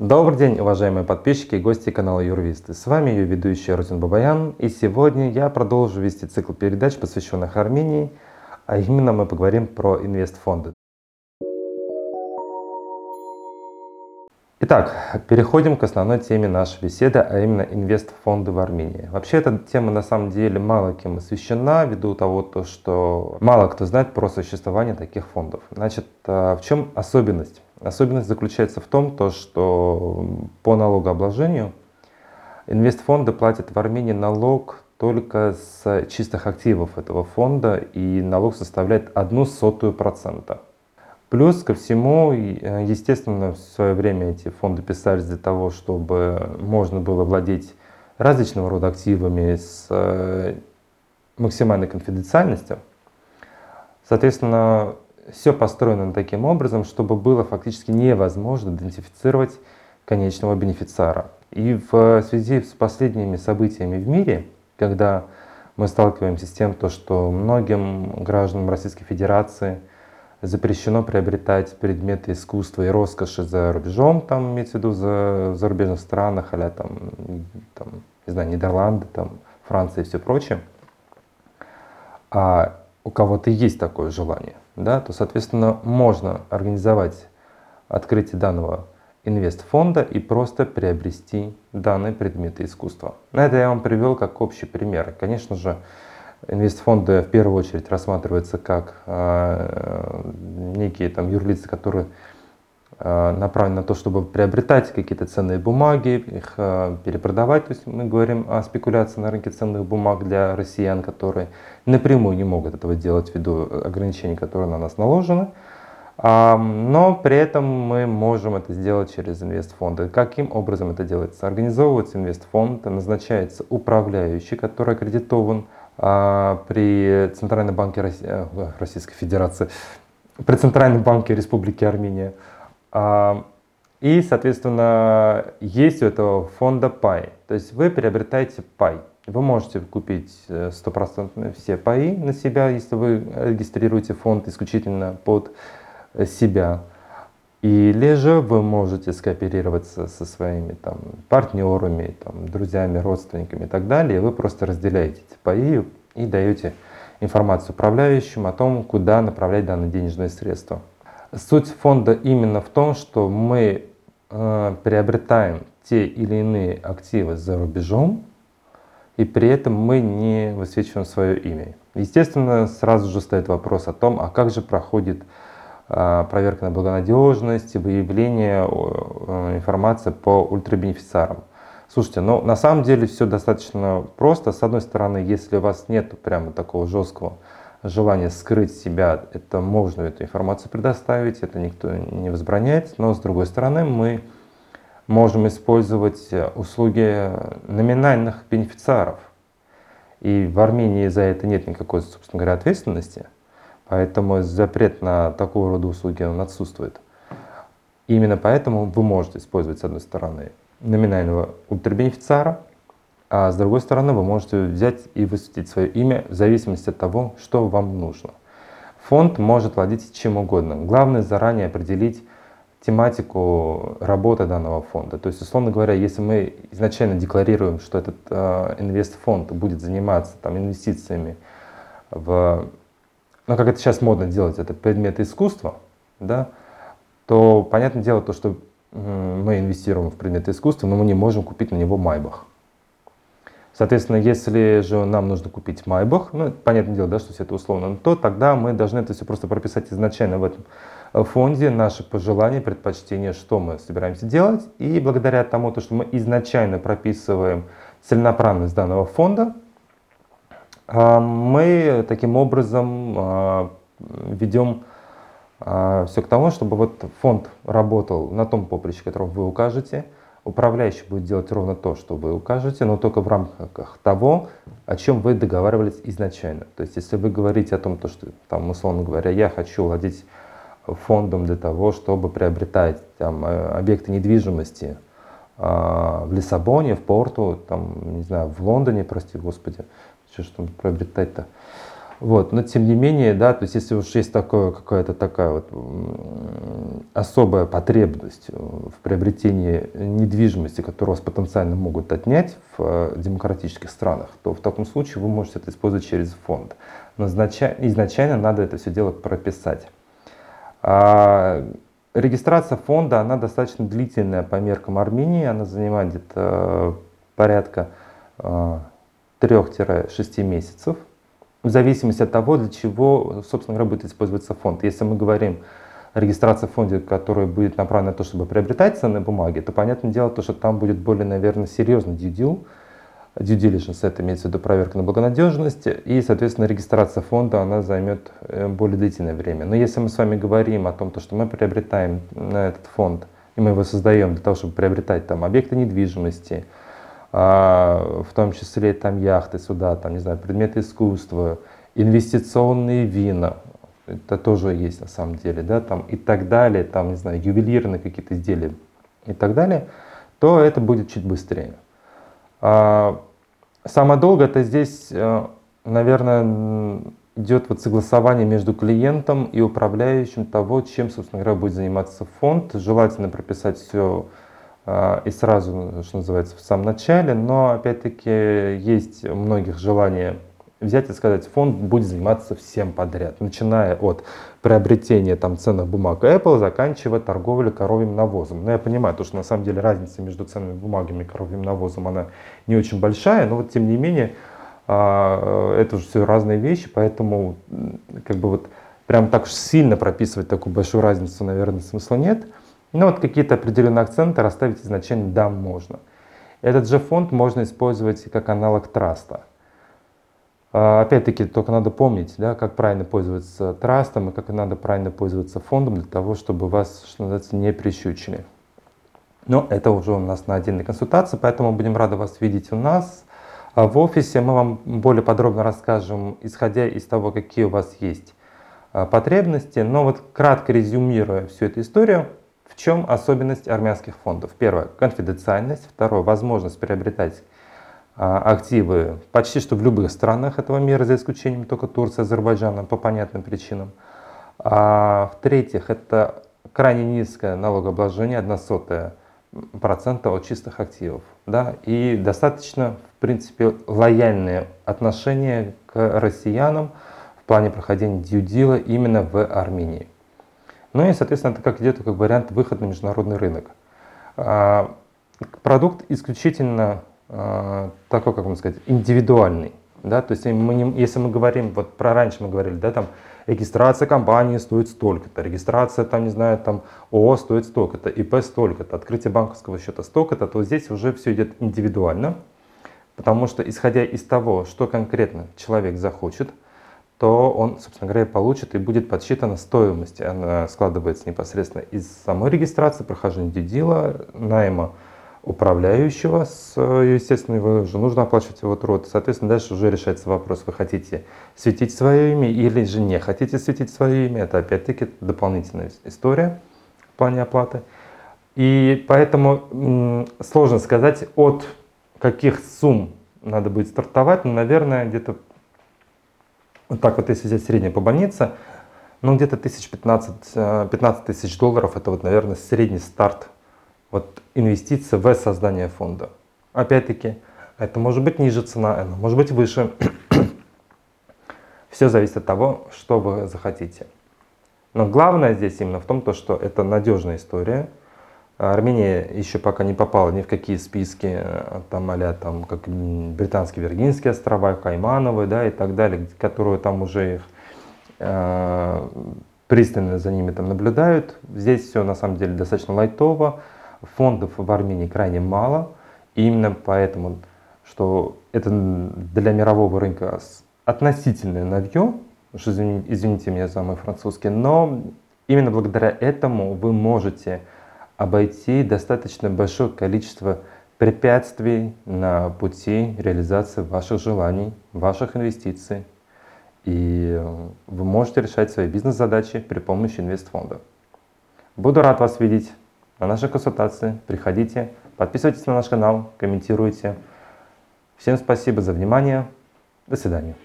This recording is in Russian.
Добрый день, уважаемые подписчики и гости канала Юрвисты. С вами ее ведущий Рузин Бабаян. И сегодня я продолжу вести цикл передач, посвященных Армении. А именно мы поговорим про инвестфонды. Итак, переходим к основной теме нашей беседы, а именно инвестфонды в Армении. Вообще эта тема на самом деле мало кем освещена, ввиду того, то, что мало кто знает про существование таких фондов. Значит, а, в чем особенность? Особенность заключается в том, то, что по налогообложению инвестфонды платят в Армении налог только с чистых активов этого фонда, и налог составляет одну сотую процента. Плюс ко всему, э, естественно, в свое время эти фонды писались для того, чтобы можно было владеть различного рода активами с э, максимальной конфиденциальностью. Соответственно, все построено таким образом, чтобы было фактически невозможно идентифицировать конечного бенефициара. И в связи с последними событиями в мире, когда мы сталкиваемся с тем, то, что многим гражданам Российской Федерации – запрещено приобретать предметы искусства и роскоши за рубежом, там имеется в виду за, зарубежных странах, а там, там, не знаю, Нидерланды, там, Франция и все прочее, а у кого-то есть такое желание, да, то, соответственно, можно организовать открытие данного инвестфонда и просто приобрести данные предметы искусства. На это я вам привел как общий пример. Конечно же, Инвестфонды в первую очередь рассматриваются как э, некие там юрлицы, которые э, направлены на то, чтобы приобретать какие-то ценные бумаги, их э, перепродавать. То есть мы говорим о спекуляции на рынке ценных бумаг для россиян, которые напрямую не могут этого делать ввиду ограничений, которые на нас наложены. Но при этом мы можем это сделать через инвестфонды. Каким образом это делается? Организовывается инвестфонд, назначается управляющий, который аккредитован при Центральном банке э, Российской Федерации, при Центральном банке Республики Армения. А, и, соответственно, есть у этого фонда пай. То есть вы приобретаете пай. Вы можете купить э, стопроцентно все паи на себя, если вы регистрируете фонд исключительно под себя. Или же вы можете скооперироваться со своими там, партнерами, там, друзьями, родственниками и так далее. И вы просто разделяете эти паи и даете информацию управляющим о том, куда направлять данные денежные средства. Суть фонда именно в том, что мы э, приобретаем те или иные активы за рубежом, и при этом мы не высвечиваем свое имя. Естественно, сразу же стоит вопрос о том, а как же проходит а, проверка на благонадежность, выявление э, информации по ультрабенефициарам. Слушайте, ну на самом деле все достаточно просто. С одной стороны, если у вас нет прямо такого жесткого желания скрыть себя, это можно эту информацию предоставить, это никто не возбраняет. Но с другой стороны, мы можем использовать услуги номинальных бенефициаров. И в Армении за это нет никакой, собственно говоря, ответственности. Поэтому запрет на такого рода услуги он отсутствует. Именно поэтому вы можете использовать, с одной стороны, номинального ультрабенефициара, а с другой стороны вы можете взять и высветить свое имя в зависимости от того, что вам нужно. Фонд может владеть чем угодно. Главное заранее определить тематику работы данного фонда. То есть, условно говоря, если мы изначально декларируем, что этот э, инвестфонд будет заниматься там, инвестициями в но как это сейчас модно делать, это предметы искусства, да, то понятное дело то, что мы инвестируем в предметы искусства, но мы не можем купить на него майбах. Соответственно, если же нам нужно купить майбах, ну, понятное дело, да, что все это условно, то тогда мы должны это все просто прописать изначально в этом э, фонде, наши пожелания, предпочтения, что мы собираемся делать. И благодаря тому, то, что мы изначально прописываем целенаправленность данного фонда, а, мы таким образом а, ведем все к тому, чтобы вот фонд работал на том поприще, которое вы укажете, управляющий будет делать ровно то, что вы укажете, но только в рамках того, о чем вы договаривались изначально. То есть, если вы говорите о том, то, что, там, условно говоря, я хочу владеть фондом для того, чтобы приобретать там, э, объекты недвижимости в Лиссабоне, в Порту, там, не знаю, в Лондоне, прости господи, что что приобретать-то. Вот, но тем не менее, да, то есть если уж есть такое, какая-то такая вот особая потребность в приобретении недвижимости, которую вас потенциально могут отнять в э, демократических странах, то в таком случае вы можете это использовать через фонд. Но изначально надо это все дело прописать. А регистрация фонда, она достаточно длительная по меркам Армении, она занимает где-то э, порядка 3-6 э, месяцев в зависимости от того, для чего, собственно говоря, будет использоваться фонд. Если мы говорим о регистрации в фонде, который будет направлен на то, чтобы приобретать ценные бумаги, то понятное дело, то, что там будет более, наверное, серьезный deal, due diligence, это имеется в виду проверка на благонадежность, и, соответственно, регистрация фонда, она займет э, более длительное время. Но если мы с вами говорим о том, то, что мы приобретаем на этот фонд, и мы его создаем для того, чтобы приобретать там объекты недвижимости, в том числе там яхты, суда, там, не знаю, предметы искусства, инвестиционные вина, это тоже есть на самом деле, да, там и так далее, там, не знаю, ювелирные какие-то изделия и так далее, то это будет чуть быстрее. А, самое долго это здесь, э, наверное, идет вот согласование между клиентом и управляющим того, чем, собственно говоря, будет заниматься фонд. Желательно прописать все а, и сразу, что называется, в самом начале, но опять-таки есть у многих желание взять и сказать, фонд будет заниматься всем подряд, начиная от приобретения там, ценных бумаг Apple, заканчивая торговлей коровьим навозом. Но я понимаю, то, что на самом деле разница между ценными бумагами и коровьим навозом, она не очень большая, но вот тем не менее, а, это же все разные вещи, поэтому как бы вот прям так уж сильно прописывать такую большую разницу, наверное, смысла нет. Но вот какие-то определенные акценты расставить изначально да, можно. Этот же фонд можно использовать как аналог траста. А, опять-таки, только надо помнить, да, как правильно пользоваться трастом и как надо правильно пользоваться фондом для того, чтобы вас, что называется, не прищучили. Но это уже у нас на отдельной консультации, поэтому будем рады вас видеть у нас. А в офисе мы вам более подробно расскажем, исходя из того, какие у вас есть а, потребности. Но вот кратко резюмируя всю эту историю, в чем особенность армянских фондов? Первое – конфиденциальность. Второе – возможность приобретать а, активы почти что в любых странах этого мира, за исключением только Турции, Азербайджана, по понятным причинам. А, В-третьих, это крайне низкое налогообложение, 1 сотая процента от чистых активов. Да? И достаточно, в принципе, лояльные отношения к россиянам в плане прохождения дьюдила именно в Армении. Ну и, соответственно, это как идет как вариант выхода на международный рынок. А, продукт исключительно а, такой, как вам сказать, индивидуальный. Да? То есть мы не, если мы говорим, вот про раньше мы говорили, да, там регистрация компании стоит столько-то, регистрация, там, не знаю, там ООО стоит столько-то, ИП столько-то, открытие банковского счета столько-то, то здесь уже все идет индивидуально, потому что исходя из того, что конкретно человек захочет, то он, собственно говоря, получит и будет подсчитана стоимость. Она складывается непосредственно из самой регистрации, прохождения дедила, найма управляющего, с, естественно, его же нужно оплачивать его труд. Соответственно, дальше уже решается вопрос, вы хотите светить свое имя или же не хотите светить свое имя. Это опять-таки дополнительная история в плане оплаты. И поэтому сложно сказать, от каких сумм надо будет стартовать, но, наверное, где-то вот так вот, если взять среднее по больнице, ну где-то 1015 15 э, тысяч долларов, это вот, наверное, средний старт вот инвестиции в создание фонда. Опять-таки, это может быть ниже цена, это может быть выше. Все зависит от того, что вы захотите. Но главное здесь именно в том, то, что это надежная история – Армения еще пока не попала ни в какие списки, э, там, а там, как Британские Виргинские острова, Каймановы, да, и так далее, которые там уже их э, пристально за ними там наблюдают. Здесь все на самом деле достаточно лайтово, фондов в Армении крайне мало, и именно поэтому, что это для мирового рынка относительное новье, извините меня за мой французский, но именно благодаря этому вы можете обойти достаточно большое количество препятствий на пути реализации ваших желаний, ваших инвестиций. И э, вы можете решать свои бизнес-задачи при помощи инвестфонда. Буду рад вас видеть на нашей консультации. Приходите, подписывайтесь на наш канал, комментируйте. Всем спасибо за внимание. До свидания.